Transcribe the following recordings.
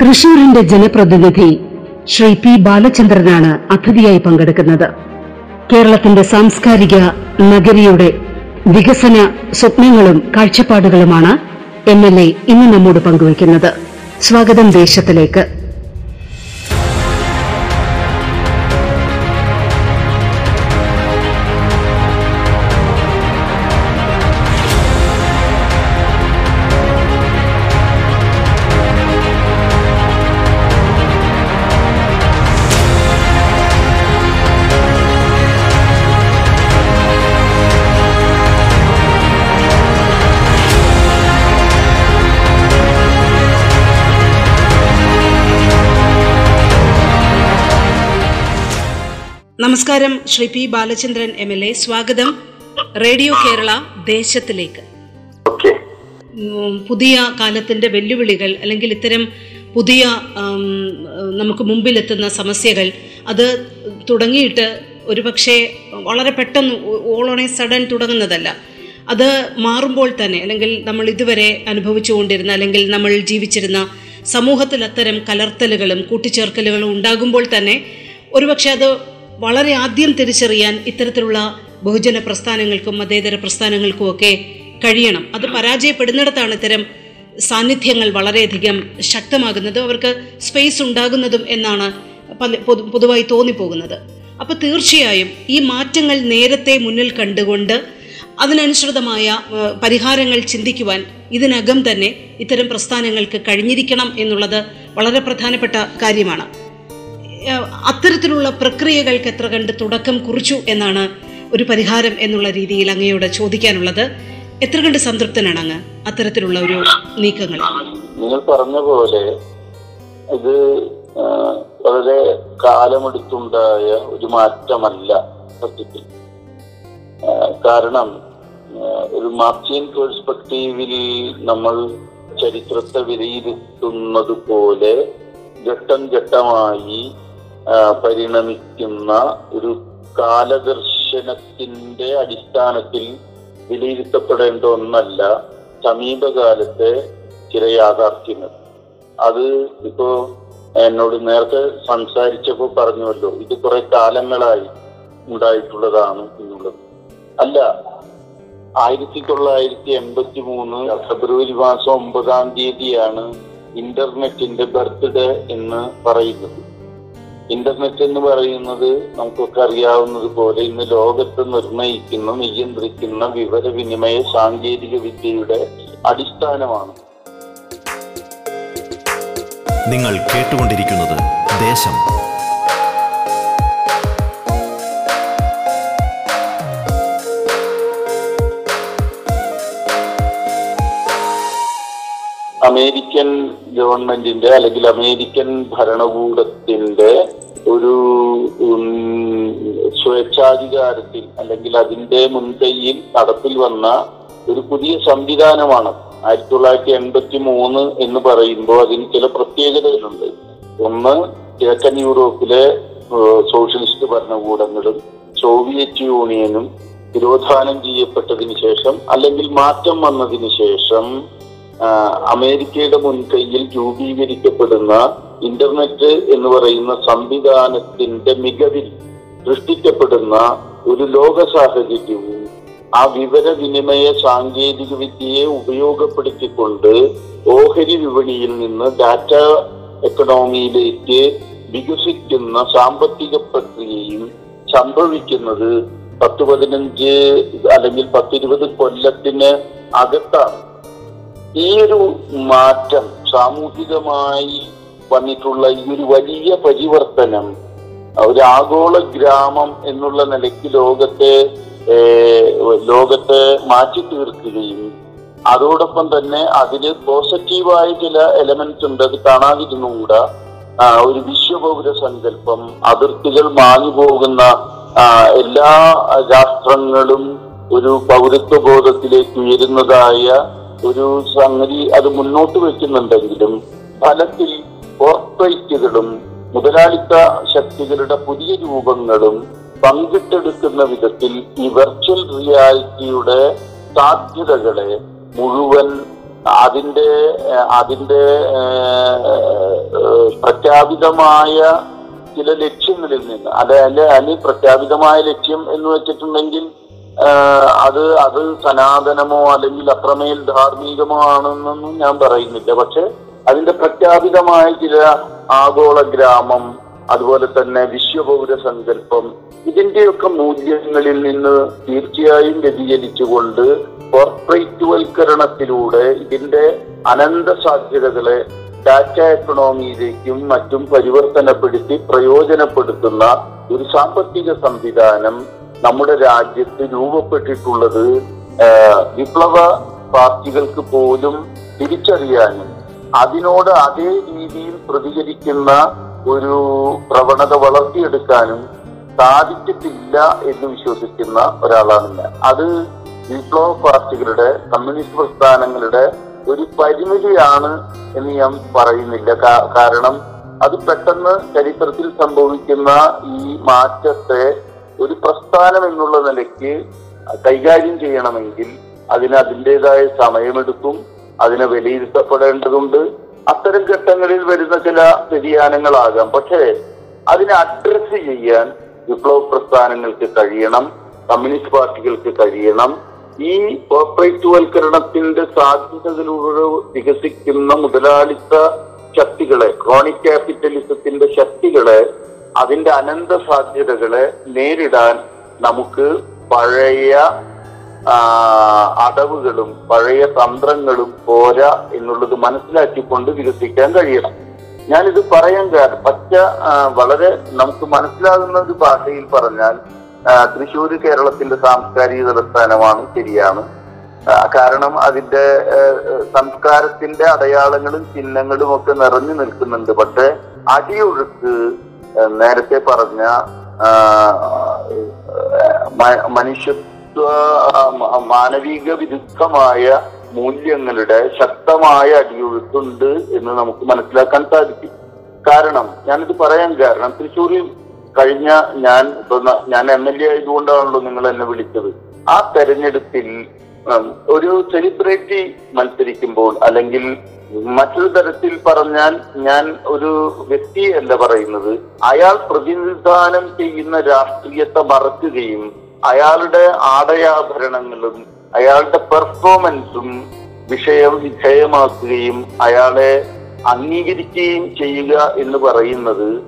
തൃശൂരിന്റെ ജനപ്രതിനിധി ശ്രീ പി ബാലചന്ദ്രനാണ് അതിഥിയായി പങ്കെടുക്കുന്നത്. കേരളത്തിന്റെ സാംസ്കാരിക നഗരിയുടെ വികസന സ്വപ്നങ്ങളും കാഴ്ചപ്പാടുകളുമാണ് എം എൽ എ ഇന്ന് നമ്മോട് പങ്കുവയ്ക്കുന്നത്. സ്വാഗതം ദേശത്തിലേക്ക്. നമസ്കാരം Shri P Balachandran M L A. സ്വാഗതം. റേഡിയോ കേരള ദേശത്തിലേക്ക്. പുതിയ കാലത്തിന്റെ വെല്ലുവിളികൾ അല്ലെങ്കിൽ ഇത്തരം പുതിയ നമുക്ക് മുമ്പിലെത്തുന്ന സമസ്യകൾ അത് തുടങ്ങിയിട്ട് ഒരുപക്ഷെ വളരെ പെട്ടെന്ന് എ സഡൻ തുടങ്ങുന്നതല്ല. അത് മാറുമ്പോൾ തന്നെ അല്ലെങ്കിൽ നമ്മൾ ഇതുവരെ അനുഭവിച്ചുകൊണ്ടിരുന്ന അല്ലെങ്കിൽ നമ്മൾ ജീവിച്ചിരുന്ന സമൂഹത്തിൽ അത്തരം കലർത്തലുകളും കൂട്ടിച്ചേർക്കലുകളും ഉണ്ടാകുമ്പോൾ തന്നെ ഒരുപക്ഷെ അത് വളരെ ആദ്യം തിരിച്ചറിയാൻ ഇത്തരത്തിലുള്ള ബഹുജന പ്രസ്ഥാനങ്ങൾക്കും മതേതര പ്രസ്ഥാനങ്ങൾക്കും ഒക്കെ കഴിയണം. അത് പരാജയപ്പെടുന്നിടത്താണ് ഇത്തരം സാന്നിധ്യങ്ങൾ വളരെയധികം ശക്തമാകുന്നതും. അവർക്ക് സ്പേസ് ഉണ്ടാകുന്നതും എന്നാണ് പൊതുവായി തോന്നിപ്പോകുന്നത്. അപ്പോൾ തീർച്ചയായും ഈ മാറ്റങ്ങൾ നേരത്തെ മുന്നിൽ കണ്ടുകൊണ്ട് അതിനനുസൃതമായ പരിഹാരങ്ങൾ ചിന്തിക്കുവാൻ ഇതിനകം തന്നെ ഇത്തരം പ്രസ്ഥാനങ്ങൾക്ക് കഴിഞ്ഞിരിക്കണം എന്നുള്ളത് വളരെ പ്രധാനപ്പെട്ട കാര്യമാണ്. അത്തരത്തിലുള്ള പ്രക്രിയകൾക്ക് എത്ര കണ്ട് തുടക്കം കുറിച്ചു എന്നാണ് ഒരു പരിഹാരം എന്നുള്ള രീതിയിൽ അങ്ങയോട് ചോദിക്കാനുള്ളത്. എത്ര കണ്ട് സംതൃപ്തനാണ് അങ്ങ് അത്തരത്തിലുള്ള ഒരു നീക്കങ്ങൾ? നിങ്ങൾ പറഞ്ഞ പോലെ ഇത് വളരെ കാലമെടുത്തുണ്ടായ ഒരു മാറ്റമല്ല സത്യത്തിൽ. കാരണം ഒരു മാർച്ചിയൻ പെർസ്പെക്റ്റീവിൽ നമ്മൾ ചരിത്രത്തെ വിലയിരുത്തുന്നത് പോലെ ഘട്ടം ഘട്ടമായി പരിണമിക്കുന്ന ഒരു കാലദർശനത്തിന്റെ അടിസ്ഥാനത്തിൽ വിലയിരുത്തപ്പെടേണ്ട ഒന്നല്ല സമീപകാലത്തെ ചില യാഥാർത്ഥ്യങ്ങൾ അത് ഇപ്പോ എന്നോട് നേരത്തെ സംസാരിച്ചപ്പോ പറഞ്ഞുവല്ലോ ഇത് കുറെ കാലങ്ങളായി ഉണ്ടായിട്ടുള്ളതാണ് എന്നുള്ളത്. അല്ല ആയിരത്തി തൊള്ളായിരത്തി എൺപത്തി മൂന്ന് ഫെബ്രുവരി മാസം ഒമ്പതാം തീയതിയാണ് ഇന്റർനെറ്റിന്റെ ബർത്ത്ഡേ എന്ന് പറയുന്നത്. ഇന്റർനെറ്റ് എന്ന് പറയുന്നത് നമുക്കൊക്കെ അറിയാവുന്നത് പോലെ ഇന്ന് ലോകത്ത് നിർണയിക്കുന്ന നിയന്ത്രിക്കുന്ന വിവരവിനിമയ സാങ്കേതിക വിദ്യയുടെ അടിസ്ഥാനമാണ്. നിങ്ങൾ കേട്ടുകൊണ്ടിരിക്കുന്നത് ദേശം. അമേരിക്കൻ ഗവൺമെന്റിന്റെ അല്ലെങ്കിൽ അമേരിക്കൻ ഭരണകൂടത്തിന്റെ ഒരു സ്വേച്ഛാധികാരത്തിൽ അല്ലെങ്കിൽ അതിന്റെ മുൻകൈയിൽ നടപ്പിൽ വന്ന ഒരു പുതിയ സംവിധാനമാണ് ആയിരത്തി തൊള്ളായിരത്തി എൺപത്തി മൂന്ന് എന്ന് പറയുമ്പോൾ അതിന് ചില പ്രത്യേകതകളുണ്ട്. ഒന്ന് കിഴക്കൻ യൂറോപ്പിലെ സോഷ്യലിസ്റ്റ് ഭരണകൂടങ്ങളും സോവിയറ്റ് യൂണിയനും തിരോധാനം ചെയ്യപ്പെട്ടതിന് ശേഷം അല്ലെങ്കിൽ മാറ്റം വന്നതിന് ശേഷം അമേരിക്കയുടെ മുൻകൈയിൽ രൂപീകരിക്കപ്പെടുന്ന ഇന്റർനെറ്റ് എന്ന് പറയുന്ന സംവിധാനത്തിന്റെ മികവിൽ സൃഷ്ടിക്കപ്പെടുന്ന ഒരു ലോക സാഹചര്യവും ആ വിവരവിനിമയ സാങ്കേതിക വിദ്യയെ ഉപയോഗപ്പെടുത്തിക്കൊണ്ട് ഓഹരി വിപണിയിൽ നിന്ന് ഡാറ്റ എക്കണോമിയിലേക്ക് വികസിക്കുന്ന സാമ്പത്തിക പ്രക്രിയയും സംഭവിക്കുന്നത് പത്ത് പതിനഞ്ച് അല്ലെങ്കിൽ പത്തിരുപത് കൊല്ലത്തിന് അകത്താണ്. ഈ ഒരു മാറ്റം സാമൂഹികമായി വന്നിട്ടുള്ള ഈ ഒരു വലിയ പരിവർത്തനം ഒരു ആഗോള ഗ്രാമം എന്നുള്ള നിലയ്ക്ക് ലോകത്തെ ലോകത്തെ മാറ്റി തീർക്കുകയും അതോടൊപ്പം തന്നെ അതിന് പോസിറ്റീവായ ചില എലമെന്റ്സ് ഉണ്ട്. അത് കാണാതിരുന്നുകൂടാ. കൂടാ ഒരു വിശ്വപൗര സങ്കല്പം അതിർത്തികൾ മാഞ്ഞു പോകുന്ന എല്ലാ രാഷ്ട്രങ്ങളും ഒരു പൗരത്വ ബോധത്തിലേക്ക് ഉയരുന്നതായ ഒരു സംഗതി അത് മുന്നോട്ട് വെക്കുന്നുണ്ടെങ്കിലും ഫലത്തിൽ കോർപ്പറേറ്റുകളും മുതലാളിത്ത ശക്തികളുടെ പുതിയ രൂപങ്ങളും പങ്കിട്ടെടുക്കുന്ന വിധത്തിൽ ഈ വെർച്വൽ റിയാലിറ്റിയുടെ സാധ്യതകളെ മുഴുവൻ അതിന്റെ അതിന്റെ പ്രഖ്യാപിതമായ ചില ലക്ഷ്യങ്ങളിൽ നിന്ന് അല്ലെ അല്ലെ അല്ലെങ്കിൽ പ്രഖ്യാപിതമായ ലക്ഷ്യം എന്ന് വെച്ചിട്ടുണ്ടെങ്കിൽ അത് അത് സനാതനമോ അല്ലെങ്കിൽ അത്രമേൽ ധാർമ്മികമോ ആണെന്നൊന്നും ഞാൻ പറയുന്നില്ല. പക്ഷെ അതിന്റെ പ്രഖ്യാപിതമായ ചില ആഗോള ഗ്രാമം അതുപോലെ തന്നെ വിശ്വപൗര സങ്കല്പം ഇതിന്റെയൊക്കെ മൂല്യങ്ങളിൽ നിന്ന് തീർച്ചയായും വ്യതിചലിച്ചുകൊണ്ട് കോർപ്പറേറ്റുവൽക്കരണത്തിലൂടെ ഇതിന്റെ അനന്ത സാധ്യതകളെ ഡാറ്റ എക്കണോമിയിലേക്കും മറ്റും പരിവർത്തനപ്പെടുത്തി പ്രയോജനപ്പെടുത്തുന്ന ഒരു സാമ്പത്തിക സംവിധാനം നമ്മുടെ രാജ്യത്ത് രൂപപ്പെട്ടിട്ടുള്ളത് വിപ്ലവ പാർട്ടികൾക്ക് പോലും തിരിച്ചറിയാനും അതിനോട് അതേ രീതിയിൽ പ്രതികരിക്കുന്ന ഒരു പ്രവണത വളർത്തിയെടുക്കാനും സാധിച്ചിട്ടില്ല എന്ന് വിശ്വസിക്കുന്ന ഒരാളാണ് ഞാൻ അത് വിപ്ലവ പാർട്ടികളുടെ കമ്മ്യൂണിസ്റ്റ് പ്രസ്ഥാനങ്ങളുടെ ഒരു പരിമിതിയാണ് എന്ന് ഞാൻ പറയുന്നില്ല. കാരണം അത് പെട്ടെന്ന് ചരിത്രത്തിൽ സംഭവിക്കുന്ന ഈ മാറ്റത്തെ ഒരു പ്രസ്ഥാനം എന്നുള്ള നിലയ്ക്ക് കൈകാര്യം ചെയ്യണമെങ്കിൽ അതിന് അതിന്റെതായ സമയമെടുക്കും അതിനെ വിലയിരുത്തപ്പെടേണ്ടതുണ്ട്. അത്തരം ഘട്ടങ്ങളിൽ വരുന്ന ചില വ്യതിയാനങ്ങളാകാം. പക്ഷേ അതിനെ അഡ്രസ് ചെയ്യാൻ വിപ്ലവ പ്രസ്ഥാനങ്ങൾക്ക് കഴിയണം കമ്മ്യൂണിസ്റ്റ് പാർട്ടികൾക്ക് കഴിയണം. ഈ കോർപ്പറേറ്റുവൽക്കരണത്തിന്റെ സാധ്യതകളിലൂടെ വികസിക്കുന്ന മുതലാളിത്ത ശക്തികളെ ക്രോണിക് ക്യാപിറ്റലിസത്തിന്റെ ശക്തികളെ അതിന്റെ അനന്ത സാധ്യതകളെ നേരിടാൻ നമുക്ക് പഴയ അടവുകളും പഴയ തന്ത്രങ്ങളും പോരാ എന്നുള്ളത് മനസ്സിലാക്കിക്കൊണ്ട് വികസിക്കാൻ കഴിയണം. ഞാനിത് പറയാൻ കാരണം പച്ച വളരെ നമുക്ക് മനസ്സിലാകുന്ന ഒരു ഭാഷയിൽ പറഞ്ഞാൽ തൃശ്ശൂർ കേരളത്തിന്റെ സാംസ്കാരിക തലസ്ഥാനമാണ് ശരിയാണ്. കാരണം അതിന്റെ സംസ്കാരത്തിന്റെ അടയാളങ്ങളും ചിഹ്നങ്ങളും ഒക്കെ നിറഞ്ഞു നിൽക്കുന്നുണ്ട്. പക്ഷെ അടിയൊഴുക്ക് നേരത്തെ പറഞ്ഞ മനുഷ്യത്വ മാനവിക വിരുദ്ധമായ മൂല്യങ്ങളുടെ ശക്തമായ അടിയൊഴുത്തുണ്ട് എന്ന് നമുക്ക് മനസ്സിലാക്കാൻ സാധിക്കും. കാരണം ഞാനിത് പറയാൻ കാരണം തൃശ്ശൂരിൽ കഴിഞ്ഞ ഞാൻ ഞാൻ എം എൽ എ ആയതുകൊണ്ടാണല്ലോ നിങ്ങൾ എന്നെ വിളിച്ചത്. ആ തെരഞ്ഞെടുപ്പിൽ ഒരു സെലിബ്രിറ്റി മത്സരിക്കുമ്പോൾ അല്ലെങ്കിൽ മറ്റൊരു തരത്തിൽ പറഞ്ഞാൽ ഞാൻ ഒരു വ്യക്തിയല്ല പറയുന്നത്. അയാൾ പ്രതിനിധാനം ചെയ്യുന്ന രാഷ്ട്രീയത്തെ മറക്കുകയും അയാളുടെ ആടയാഭരണങ്ങളും അയാളുടെ പെർഫോമൻസും വിഷയം വിധേയമാക്കുകയും അയാളെ അംഗീകരിക്കുകയും ചെയ്യുക എന്ന് പറയുന്നത്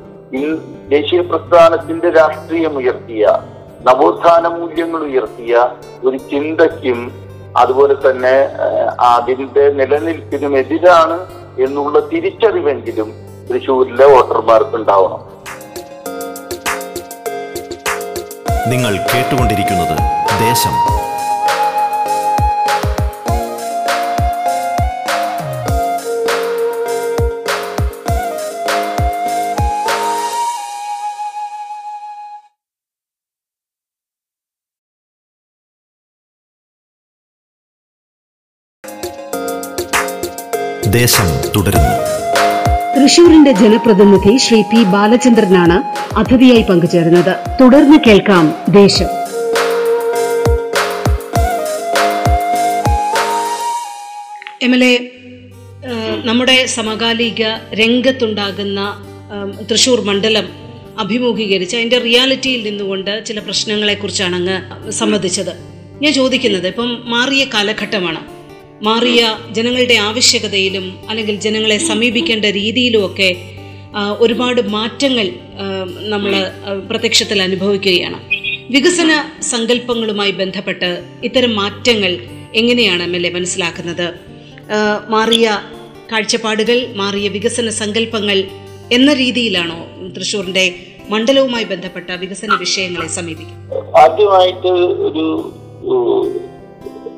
ദേശീയ പ്രസ്ഥാനത്തിന്റെ രാഷ്ട്രീയം ഉയർത്തിയ നവോത്ഥാന മൂല്യങ്ങൾ ഉയർത്തിയ ഒരു ചിന്തയ്ക്കും അതുപോലെ തന്നെ അതിന്റെ നിലനിൽപ്പിനും എതിരാണ് എന്നുള്ള തിരിച്ചറിവെങ്കിലും തൃശ്ശൂരിലെ വോട്ടർമാർക്ക് ഉണ്ടാവണം നിങ്ങൾ കേട്ടുകൊണ്ടിരിക്കുന്നത് ദേശം. ദേശം തുടരുന്നു. തൃശൂരിന്റെ ജനപ്രതിനിധി ശ്രീ പി ബാലചന്ദ്രനാണ് അതിഥിയായി പങ്കുചേരുന്നത്. തുടർന്ന് കേൾക്കാം ദേശം. എം എൽ എ നമ്മുടെ സമകാലിക രംഗത്തുണ്ടാകുന്ന തൃശൂർ മണ്ഡലം അഭിമുഖീകരിച്ച് അതിന്റെ റിയാലിറ്റിയിൽ നിന്നുകൊണ്ട് ചില പ്രശ്നങ്ങളെക്കുറിച്ചാണ് അങ്ങ് സംബന്ധിച്ചത് ഞാൻ ചോദിക്കുന്നത് ഇപ്പം മാറിയ കാലഘട്ടമാണ്. മാറിയ ജനങ്ങളുടെ ആവശ്യകതയിലും അല്ലെങ്കിൽ ജനങ്ങളെ സമീപിക്കേണ്ട രീതിയിലുമൊക്കെ ഒരുപാട് മാറ്റങ്ങൾ നമ്മൾ പ്രത്യക്ഷത്തിൽ അനുഭവിക്കുകയാണ്. വികസന സങ്കല്പങ്ങളുമായി ബന്ധപ്പെട്ട് ഇത്തരം മാറ്റങ്ങൾ എങ്ങനെയാണ് എം എൽ എ മനസ്സിലാക്കുന്നത്? മാറിയ കാഴ്ചപ്പാടുകൾ മാറിയ വികസന സങ്കല്പങ്ങൾ എന്ന രീതിയിലാണോ തൃശ്ശൂരിന്റെ മണ്ഡലവുമായി ബന്ധപ്പെട്ട വികസന വിഷയങ്ങളെ സമീപിക്കുന്നത്? ആദ്യമായിട്ട് ഒരു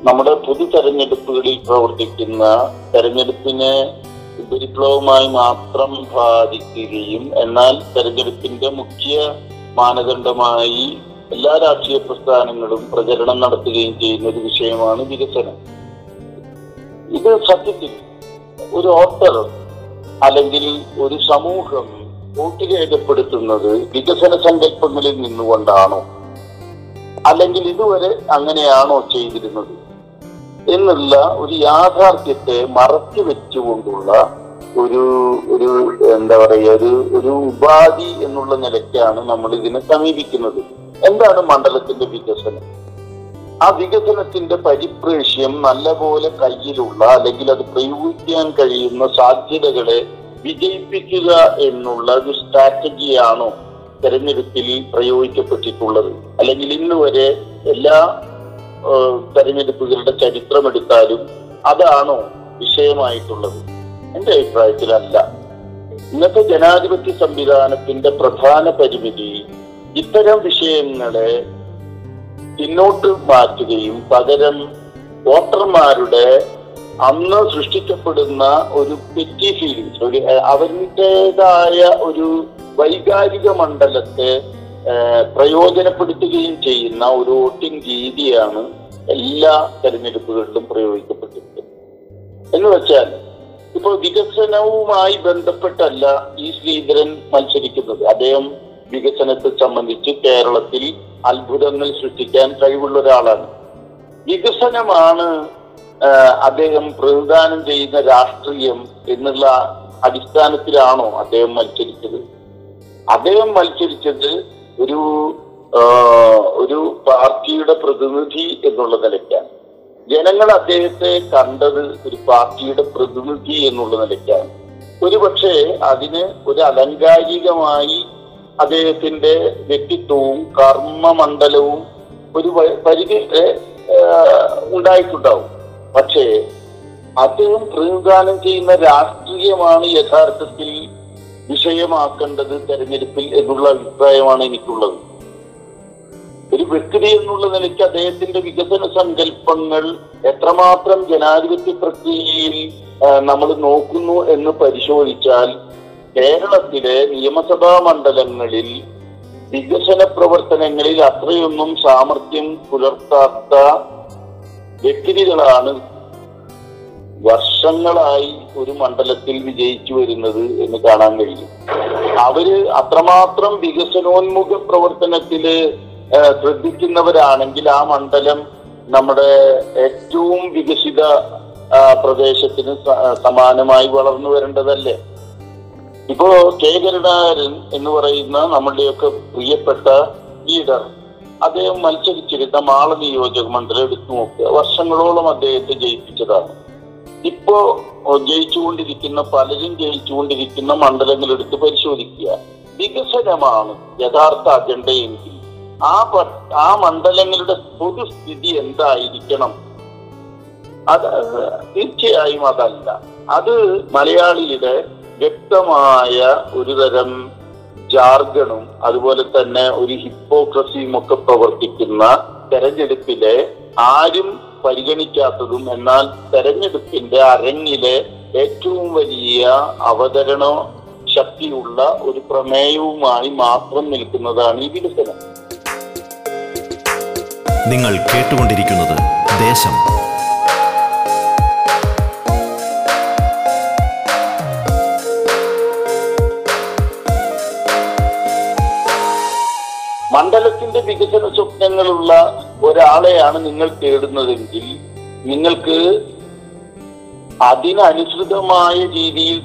നമ്മുടെ പൊതു തെരഞ്ഞെടുപ്പുകളിൽ പ്രവർത്തിക്കുന്ന തെരഞ്ഞെടുപ്പിനെ വിപ്ലവമായി മാത്രം ബാധിക്കുകയും എന്നാൽ തെരഞ്ഞെടുപ്പിന്റെ മുഖ്യ മാനദണ്ഡമായി എല്ലാ രാഷ്ട്രീയ പ്രസ്ഥാനങ്ങളും പ്രചരണം നടത്തുകയും ചെയ്യുന്ന ഒരു വിഷയമാണ് വികസനം. ഇത് സത്യത്തിൽ ഒരു ഓട്ടർ അല്ലെങ്കിൽ ഒരു സമൂഹം വോട്ട് രേഖപ്പെടുത്തുന്നത് വികസന സങ്കല്പങ്ങളിൽ നിന്നുകൊണ്ടാണോ? അല്ലെങ്കിൽ ഇതുവരെ അങ്ങനെയാണോ ചെയ്തിരുന്നത്? എന്നുള്ള ഒരു യാഥാർത്ഥ്യത്തെ മറച്ചു വെച്ചുകൊണ്ടുള്ള ഒരു ഒരു എന്താ പറയുക ഒരു ഒരു ഉപാധി എന്നുള്ള നിലയ്ക്കാണ് നമ്മൾ ഇതിനെ സമീപിക്കുന്നത്. എന്താണ് മണ്ഡലത്തിന്റെ വികസനം? ആ വികസനത്തിന്റെ പരിപ്രേഷ്യം നല്ലപോലെ കയ്യിലുള്ള അല്ലെങ്കിൽ അത് പ്രയോഗിക്കാൻ കഴിയുന്ന സാധ്യതകളെ വിജയിപ്പിക്കുക എന്നുള്ള ഒരു സ്ട്രാറ്റജിയാണോ തെരഞ്ഞെടുപ്പിൽ പ്രയോഗിക്കപ്പെട്ടിട്ടുള്ളത്? അല്ലെങ്കിൽ ഇന്ന് വരെ എല്ലാ തെരഞ്ഞെടുപ്പുകളുടെ ചരിത്രമെടുത്താലും അതാണോ വിഷയമായിട്ടുള്ളത്? എന്റെ അഭിപ്രായത്തിലല്ല. ഇന്നത്തെ ജനാധിപത്യ സംവിധാനത്തിന്റെ പ്രധാന പരിമിതി ഇത്തരം വിഷയങ്ങളെ പിന്നോട്ട് മാറ്റുകയും പകരം വോട്ടർമാരുടെ അന്ന് സൃഷ്ടിക്കപ്പെടുന്ന ഒരു പെറ്റി ഫീലിങ്സ് ഒരു അവരുടേതായ ഒരു വൈകാരിക മണ്ഡലത്തെ പ്രയോജനപ്പെടുത്തുകയും ചെയ്യുന്ന ഒരു വോട്ടിംഗ് രീതിയാണ് എല്ലാ തെരഞ്ഞെടുപ്പുകളിലും പ്രയോഗിക്കപ്പെട്ടിട്ടുള്ളത് എന്ന് വെച്ചാൽ ഇപ്പൊ വികസനവുമായി ബന്ധപ്പെട്ടല്ല ഈ ശ്രീധരൻ മത്സരിക്കുന്നത്. അദ്ദേഹം വികസനത്തെ സംബന്ധിച്ച് കേരളത്തിൽ അത്ഭുതങ്ങൾ സൃഷ്ടിക്കാൻ കഴിവുള്ള ഒരാളാണ്. വികസനമാണ് അദ്ദേഹം പ്രതിദാനം ചെയ്യുന്ന രാഷ്ട്രീയം എന്നുള്ള അടിസ്ഥാനത്തിലാണോ അദ്ദേഹം മത്സരിച്ചത്? അദ്ദേഹം മത്സരിച്ചത് ഒരു ഒരു പാർട്ടിയുടെ പ്രതിനിധി എന്നുള്ള നിലയ്ക്കാണ്. ജനങ്ങൾ അദ്ദേഹത്തെ കണ്ടത് ഒരു പാർട്ടിയുടെ പ്രതിനിധി എന്നുള്ള നിലയ്ക്കാണ്. ഒരുപക്ഷെ അതിന് ഒരു അലങ്കാരികമായി അദ്ദേഹത്തിന്റെ വ്യക്തിത്വവും കർമ്മമണ്ഡലവും ഒരു പരിധി ഉണ്ടായിട്ടുണ്ടാവും. പക്ഷേ അദ്ദേഹം പ്രതിനിധാനം ചെയ്യുന്ന രാഷ്ട്രീയമാണ് യഥാർത്ഥത്തിൽ വിഷയമാക്കേണ്ടത് തെരഞ്ഞെടുപ്പിൽ എന്നുള്ള അഭിപ്രായമാണ് എനിക്കുള്ളത്. ഒരു വ്യക്തി എന്നുള്ള നിലയ്ക്ക് അദ്ദേഹത്തിന്റെ വികസന സങ്കല്പങ്ങൾ എത്രമാത്രം ജനാധിപത്യ പ്രക്രിയയിൽ നമ്മൾ നോക്കുന്നു എന്ന് പരിശോധിച്ചാൽ കേരളത്തിലെ നിയമസഭാ മണ്ഡലങ്ങളിൽ വികസന പ്രവർത്തനങ്ങളിൽ അത്രയൊന്നും സാമർഥ്യം പുലർത്താത്ത വ്യക്തികളാണ് വർഷങ്ങളായി ഒരു മണ്ഡലത്തിൽ വിജയിച്ചു വരുന്നത് എന്ന് കാണാൻ കഴിയും. അവർ അത്രമാത്രം വികസനോന്മുഖ പ്രവർത്തനത്തിൽ ശ്രദ്ധിക്കുന്നവരാണെങ്കിൽ ആ മണ്ഡലം നമ്മുടെ ഏറ്റവും വികസിത പ്രദേശത്തിന് സമാനമായി വളർന്നു വരേണ്ടതല്ലേ? ഇപ്പോ കെ. കരുണാകരൻ എന്ന് പറയുന്ന നമ്മളുടെയൊക്കെ പ്രിയപ്പെട്ട ലീഡർ അദ്ദേഹം മത്സരിച്ചിരുന്ന മാള നിയോജക മണ്ഡലം എടുത്തു നോക്കുക. വർഷങ്ങളോളം അദ്ദേഹത്തെ ജയിപ്പിച്ചതാണ്. ഇപ്പോ ജയിച്ചുകൊണ്ടിരിക്കുന്ന പലരും ജയിച്ചുകൊണ്ടിരിക്കുന്ന മണ്ഡലങ്ങൾ എടുത്ത് പരിശോധിക്കുക. വികസനമാണ് യഥാർത്ഥ അജണ്ടയെങ്കിൽ ആ ആ മണ്ഡലങ്ങളുടെ പൊതുസ്ഥിതി എന്തായിരിക്കണം? അത് തീർച്ചയായും അതല്ല. അത് മലയാളിയുടെ വ്യക്തമായ ഒരു തരം ജാർഗണും അതുപോലെ തന്നെ ഒരു ഹിപ്പോക്രസിയും ഒക്കെ പ്രവർത്തിക്കുന്ന തെരഞ്ഞെടുപ്പിലെ ആരും പരിഗണിക്കാത്തതും എന്നാൽ തെരഞ്ഞെടുപ്പിന്റെ അരങ്ങിലെ ഏറ്റവും വലിയ അവതരണ ശക്തിയുള്ള ഒരു പ്രമേയവുമായി മാത്രം നിൽക്കുന്നതാണ് ഈ വികസനം. നിങ്ങൾ കേട്ടുകൊണ്ടിരിക്കുന്നത് ദേശം വികസന സ്വപ്നങ്ങളുള്ള ഒരാളെയാണ് നിങ്ങൾ തേടുന്നതെങ്കിൽ നിങ്ങൾക്ക് അതിനനുസൃതമായ രീതിയിൽ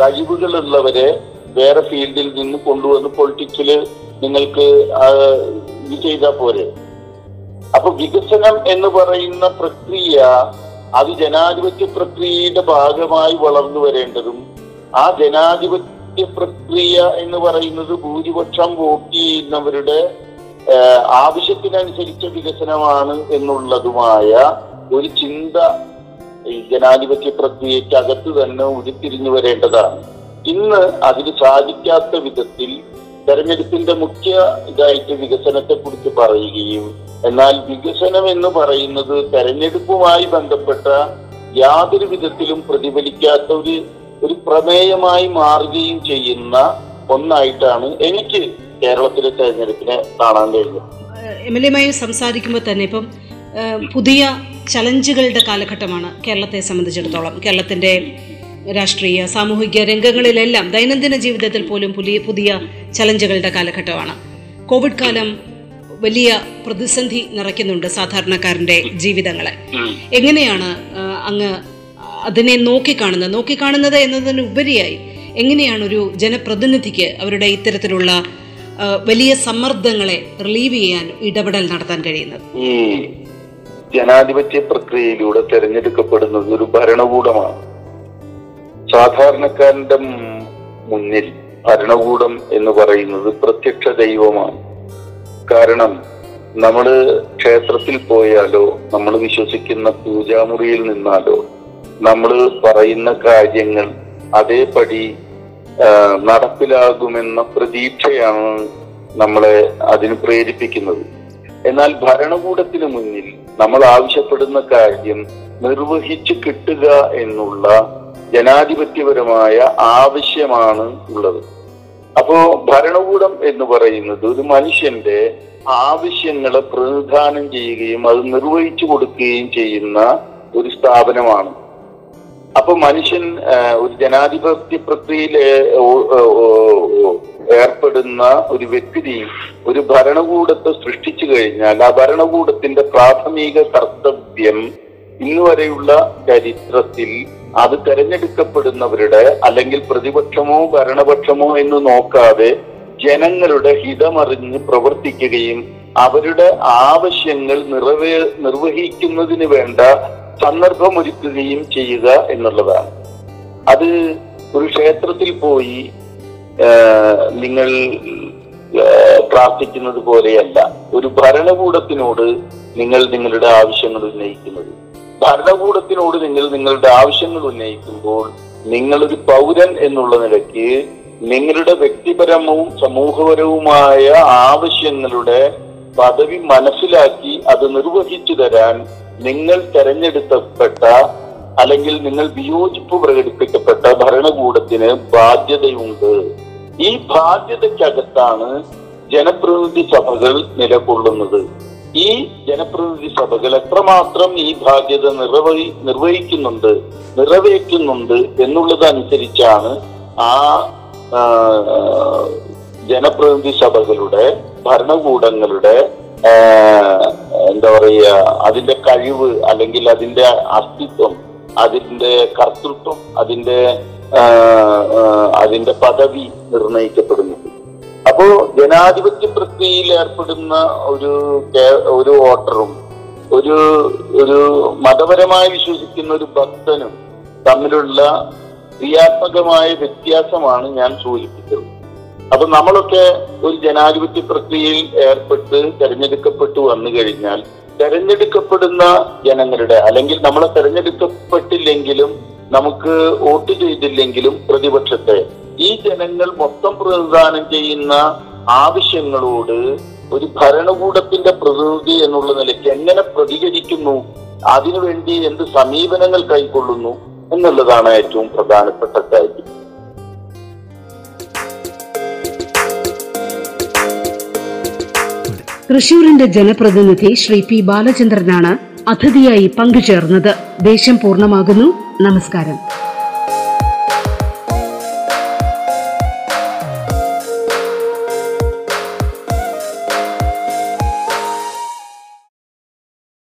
കഴിവുകളുള്ളവരെ വേറെ ഫീൽഡിൽ നിന്ന് കൊണ്ടുവന്ന് പൊളിറ്റിക്സിൽ നിങ്ങൾക്ക് ഇത് ചെയ്താൽ പോരെ. അപ്പൊ വികസനം എന്ന് പറയുന്ന പ്രക്രിയ അത് ജനാധിപത്യ പ്രക്രിയയുടെ ഭാഗമായി വളർന്നു വരേണ്ടതും ആ ജനാധിപത്യ പ്രക്രിയ എന്ന് പറയുന്നത് ഭൂരിപക്ഷം വോട്ട് ചെയ്യുന്നവരുടെ ആവശ്യത്തിനനുസരിച്ച വികസനമാണ് എന്നുള്ളതുമായ ഒരു ചിന്ത ഈ ജനാധിപത്യ പ്രക്രിയക്കകത്ത് തന്നെ ഉരുത്തിരിഞ്ഞു വരേണ്ടതാണ്. ഇന്ന് അതിന് സാധിക്കാത്ത വിധത്തിൽ തെരഞ്ഞെടുപ്പിന്റെ മുഖ്യ ഇതായിട്ട് വികസനത്തെ കുറിച്ച് പറയുകയും എന്നാൽ വികസനം എന്ന് പറയുന്നത് തെരഞ്ഞെടുപ്പുമായി ബന്ധപ്പെട്ട യാതൊരു വിധത്തിലും പ്രതിഫലിക്കാത്ത ഒരു ഒരു പ്രമേയമായി മാറുകയും ചെയ്യുന്ന ഒന്നായിട്ടാണ് എനിക്ക് കേരളത്തിലെ തെരഞ്ഞെടുപ്പിനെ കാണാൻ കഴിഞ്ഞു. എം എൽ എമായി സംസാരിക്കുമ്പോൾ തന്നെ ഇപ്പം പുതിയ ചലഞ്ചുകളുടെ കാലഘട്ടമാണ് കേരളത്തെ സംബന്ധിച്ചിടത്തോളം. കേരളത്തിന്റെ രാഷ്ട്രീയ സാമൂഹിക രംഗങ്ങളിലെല്ലാം ദൈനംദിന ജീവിതത്തിൽ പോലും പുതിയ പുതിയ ചലഞ്ചുകളുടെ കാലഘട്ടമാണ്. കോവിഡ് കാലം വലിയ പ്രതിസന്ധി നിറയ്ക്കുന്നുണ്ട് സാധാരണക്കാരന്റെ ജീവിതങ്ങളെ. എങ്ങനെയാണ് അങ്ങ് അതിനെ നോക്കിക്കാണുന്നത്? നോക്കിക്കാണുന്നത് എന്നതിന് ഉപരിയായി എങ്ങനെയാണ് ഒരു ജനപ്രതിനിധിക്ക് അവരുടെ ഇത്തരത്തിലുള്ള വലിയ സമ്മർദ്ദങ്ങളെ റിലീവ് ചെയ്യാൻ ഇടപെടൽ നടത്താൻ കഴിയുന്നത്. ഈ ജനാധിപത്യ പ്രക്രിയയിലൂടെ തെരഞ്ഞെടുക്കപ്പെടുന്നത് ഒരു ഭരണകൂടമാണ്. സാധാരണക്കാരന്റെ മുന്നിൽ ഭരണകൂടം എന്ന് പറയുന്നത് പ്രത്യക്ഷ ദൈവമാണ്. കാരണം നമ്മൾ ക്ഷേത്രത്തിൽ പോയാലോ നമ്മൾ വിശ്വസിക്കുന്ന പൂജാമുറിയിൽ നിന്നാലോ നമ്മൾ പറയുന്ന കാര്യങ്ങൾ അതേപടി നടപ്പിലാകുമെന്ന പ്രതീക്ഷയാണ് നമ്മളെ അതിന് പ്രേരിപ്പിക്കുന്നത്. എന്നാൽ ഭരണകൂടത്തിന് മുന്നിൽ നമ്മൾ ആവശ്യപ്പെടുന്ന കാര്യം നിർവഹിച്ചു കിട്ടുക എന്നുള്ള ജനാധിപത്യപരമായ ആവശ്യമാണ് ഉള്ളത്. അപ്പോ ഭരണകൂടം എന്ന് പറയുന്നത് ഒരു മനുഷ്യന്റെ ആവശ്യങ്ങളെ പ്രതിനിധാനം ചെയ്യുകയും അത് നിർവഹിച്ചു കൊടുക്കുകയും ചെയ്യുന്ന ഒരു സ്ഥാപനമാണ്. അപ്പൊ മനുഷ്യൻ ഒരു ജനാധിപത്യ പ്രക്രിയയിൽ ഏർപ്പെടുന്ന ഒരു വ്യക്തി ഒരു ഭരണകൂടത്തെ സൃഷ്ടിച്ചു കഴിഞ്ഞാൽ ആ ഭരണകൂടത്തിന്റെ പ്രാഥമിക കർത്തവ്യം ഇന്ന് വരെയുള്ള ചരിത്രത്തിൽ അത് തെരഞ്ഞെടുക്കപ്പെടുന്നവരുടെ അല്ലെങ്കിൽ പ്രതിപക്ഷമോ ഭരണപക്ഷമോ എന്ന് നോക്കാതെ ജനങ്ങളുടെ ഹിതമറിഞ്ഞ് പ്രവർത്തിക്കുകയും അവരുടെ ആവശ്യങ്ങൾ നിറവേ നിർവഹിക്കുന്നതിന് വേണ്ട സന്ദർഭമൊരുക്കുകയും ചെയ്യുക എന്നുള്ളതാണ്. അത് ഒരു ക്ഷേത്രത്തിൽ പോയി നിങ്ങൾ പ്രാർത്ഥിക്കുന്നത് പോലെയല്ല. ഒരു ഭരണകൂടത്തിനോട് നിങ്ങൾ നിങ്ങളുടെ ആവശ്യങ്ങൾ ഉന്നയിക്കുന്നത്. ഭരണകൂടത്തിനോട് നിങ്ങൾ നിങ്ങളുടെ ആവശ്യങ്ങൾ ഉന്നയിക്കുമ്പോൾ നിങ്ങളൊരു പൗരൻ എന്നുള്ള നിലയ്ക്ക് നിങ്ങളുടെ വ്യക്തിപരവും സമൂഹപരവുമായ ആവശ്യങ്ങളുടെ പദവി മനസ്സിലാക്കി അത് നിർവഹിച്ചു തരാൻ നിങ്ങൾ തെരഞ്ഞെടുക്കപ്പെട്ട അല്ലെങ്കിൽ നിങ്ങൾ വിയോജിപ്പ് പ്രകടിപ്പിക്കപ്പെട്ട ഭരണകൂടത്തിന് ബാധ്യതയുണ്ട്. ഈ ബാധ്യതയ്ക്കകത്താണ് ജനപ്രതിനിധി സഭകൾ നിലകൊള്ളുന്നത്. ഈ ജനപ്രതിനിധി സഭകൾ എത്രമാത്രം ഈ ബാധ്യത നിർവഹി നിർവഹിക്കുന്നുണ്ട് നിറവേറ്റുന്നുണ്ട് എന്നുള്ളതനുസരിച്ചാണ് ആ ആ, ജനപ്രതിനിധി സഭകളുടെ ഭരണകൂടങ്ങളുടെ എന്താ പറയുക അതിന്റെ കഴിവ് അല്ലെങ്കിൽ അതിന്റെ അസ്തിത്വം അതിന്റെ കർത്തൃത്വം അതിന്റെ അതിന്റെ പദവി നിർണയിക്കപ്പെടുന്നത് അപ്പോ ജനാധിപത്യ പ്രക്രിയയിൽ ഏർപ്പെടുന്ന ഒരു ഒരു വോട്ടറും ഒരു ഒരു മതപരമായി വിശ്വസിക്കുന്ന ഒരു ഭക്തനും തമ്മിലുള്ള ക്രിയാത്മകമായ വ്യത്യാസമാണ് ഞാൻ സൂചിപ്പിച്ചത്. അപ്പൊ നമ്മളൊക്കെ ഒരു ജനാധിപത്യ പ്രക്രിയയിൽ ഏർപ്പെട്ട് തെരഞ്ഞെടുക്കപ്പെട്ടു വന്നു കഴിഞ്ഞാൽ തെരഞ്ഞെടുക്കപ്പെടുന്ന ജനങ്ങളുടെ അല്ലെങ്കിൽ നമ്മളെ തെരഞ്ഞെടുക്കപ്പെട്ടില്ലെങ്കിലും നമുക്ക് വോട്ട് ചെയ്തില്ലെങ്കിലും പ്രതിപക്ഷത്തെ ഈ ജനങ്ങൾ മൊത്തം പ്രതിദാനം ചെയ്യുന്ന ആവശ്യങ്ങളോട് ഒരു ഭരണകൂടത്തിന്റെ പ്രതിനിധി എന്നുള്ള നിലയ്ക്ക് എങ്ങനെ പ്രതികരിക്കുന്നു? അതിനുവേണ്ടി എന്ത് സമീപനങ്ങൾ കൈക്കൊള്ളുന്നു? എന്നുള്ളതാണ് ഏറ്റവും പ്രധാനപ്പെട്ട കാര്യം. തൃശൂരിന്റെ ജനപ്രതിനിധി ശ്രീ പി ബാലചന്ദ്രനാണ് അതിഥിയായി പങ്കുചേർന്നത്. ദേശം പൂർണമാകുന്നു. നമസ്കാരം.